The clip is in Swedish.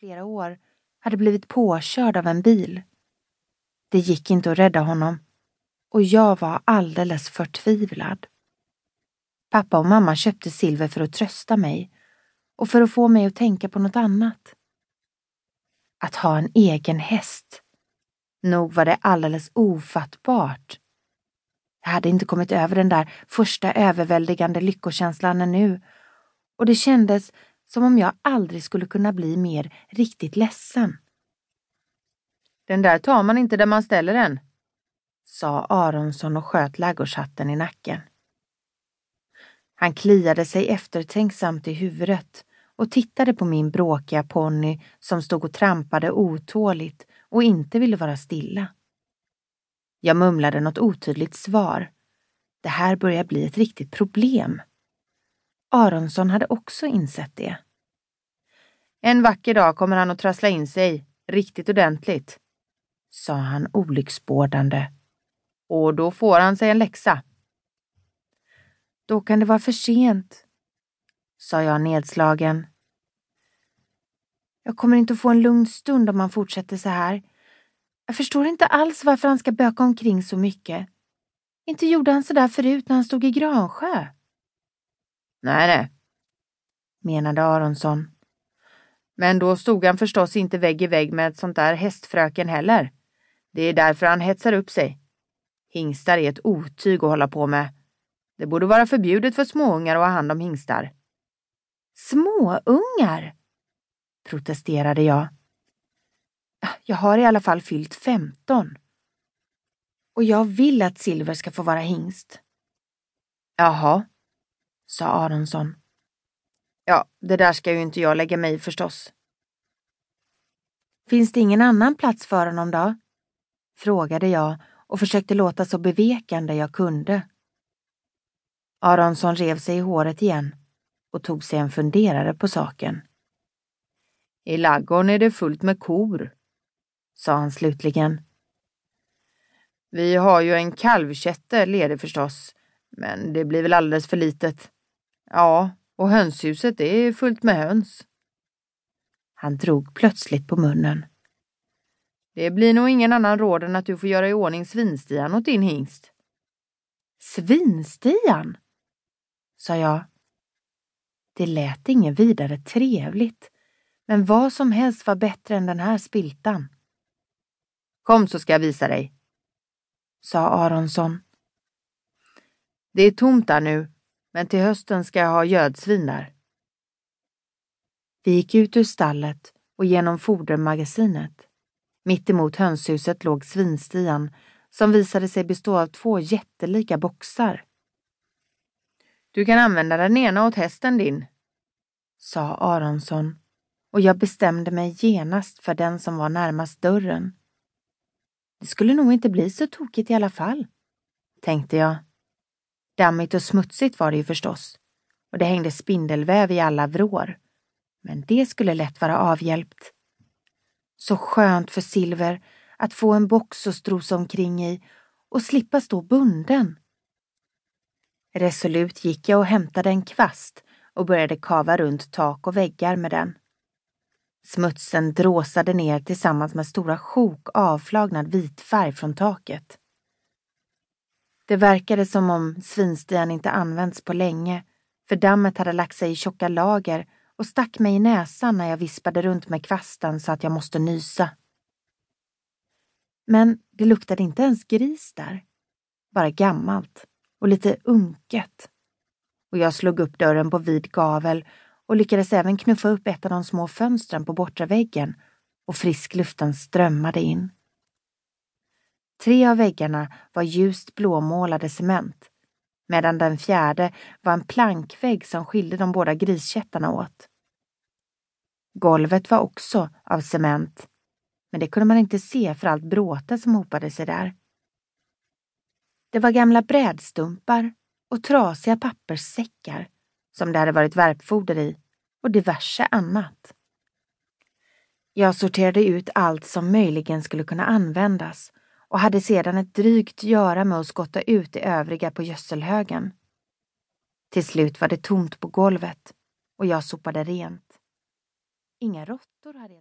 flera år hade blivit påkörd av en bil. Det gick inte att rädda honom och jag var alldeles förtvivlad. Pappa och mamma köpte silver för att trösta mig och för att få mig att tänka på något annat. Att ha en egen häst. Nog var det alldeles ofattbart. Jag hade inte kommit över den där första överväldigande lyckokänslan ännu och det kändes som om jag aldrig skulle kunna bli mer riktigt ledsen. Den där tar man inte där man ställer den, sa Aronsson och sköt ladugårdshatten i nacken. Han kliade sig eftertänksamt i huvudet och tittade på min bråkiga ponny som stod och trampade otåligt och inte ville vara stilla. Jag mumlade något otydligt svar. Det här börjar bli ett riktigt problem. Aronsson hade också insett det. En vacker dag kommer han att trassla in sig, riktigt ordentligt, sa han olycksbådande. Och då får han sig en läxa. Då kan det vara för sent, sa jag nedslagen. Jag kommer inte att få en lugn stund om han fortsätter så här. Jag förstår inte alls varför han ska böka omkring så mycket. Inte gjorde han så där förut när han stod i Gransjö. Nej, nej, menade Aronsson. Men då stod han förstås inte vägg i vägg med ett sånt där hästfröken heller. Det är därför han hetsar upp sig. Hingstar är ett otyg att hålla på med. Det borde vara förbjudet för småungar att ha hand om hingstar. Småungar? protesterade jag. Jag har i alla fall fyllt 15. Och jag vill att Silver ska få vara hingst. Jaha, sa Aronsson. Ja, det där ska ju inte jag lägga mig i förstås. Finns det ingen annan plats för honom då? Frågade jag och försökte låta så bevekande jag kunde. Aronsson rev sig i håret igen och tog sig en funderare på saken. I laggården är det fullt med kor, sa han slutligen. Vi har ju en kalvkätte ledig förstås, men det blir väl alldeles för litet. Ja, och hönshuset är fullt med höns. Han drog plötsligt på munnen. Det blir nog ingen annan råd än att du får göra i ordning svinstian åt din hingst. Svinstian? sa jag. Det lät inget vidare trevligt, men vad som helst var bättre än den här spiltan. Kom så ska jag visa dig, sa Aronsson. Det är tomt där nu, men till hösten ska jag ha gödsvin där. Vi gick ut ur stallet och genom fodermagasinet. Mitt emot hönshuset låg svinstian som visade sig bestå av två jättelika boxar. Du kan använda den ena åt hästen din, sa Aronsson och jag bestämde mig genast för den som var närmast dörren. Det skulle nog inte bli så tokigt i alla fall, tänkte jag. Dammigt och smutsigt var det ju förstås och det hängde spindelväv i alla vrår. Men det skulle lätt vara avhjälpt. Så skönt för Silver att få en box att strosa omkring i och slippa stå bunden. Resolut gick jag och hämtade en kvast och började kava runt tak och väggar med den. Smutsen dråsade ner tillsammans med stora sjok avflagnad vitfärg från taket. Det verkade som om svinstian inte använts på länge, för dammet hade lagt sig i tjocka lager och stack mig i näsan när jag vispade runt med kvasten så att jag måste nysa. Men det luktade inte ens gris där. Bara gammalt och lite unket. Och jag slog upp dörren på vid gavel och lyckades även knuffa upp ett av de små fönstren på bortre väggen och friskluften strömmade in. Tre av väggarna var ljust blåmålade cement medan den fjärde var en plankvägg som skilde de båda griskättarna åt. Golvet var också av cement, men det kunde man inte se för allt bråte som hopade sig där. Det var gamla brädstumpar och trasiga papperssäckar som det hade varit värpfoder i och diverse annat. Jag sorterade ut allt som möjligen skulle kunna användas och hade sedan ett drygt göra med att skotta ut det övriga på gödselhögen. Till slut var det tomt på golvet och jag sopade rent. Inga råttor hade jag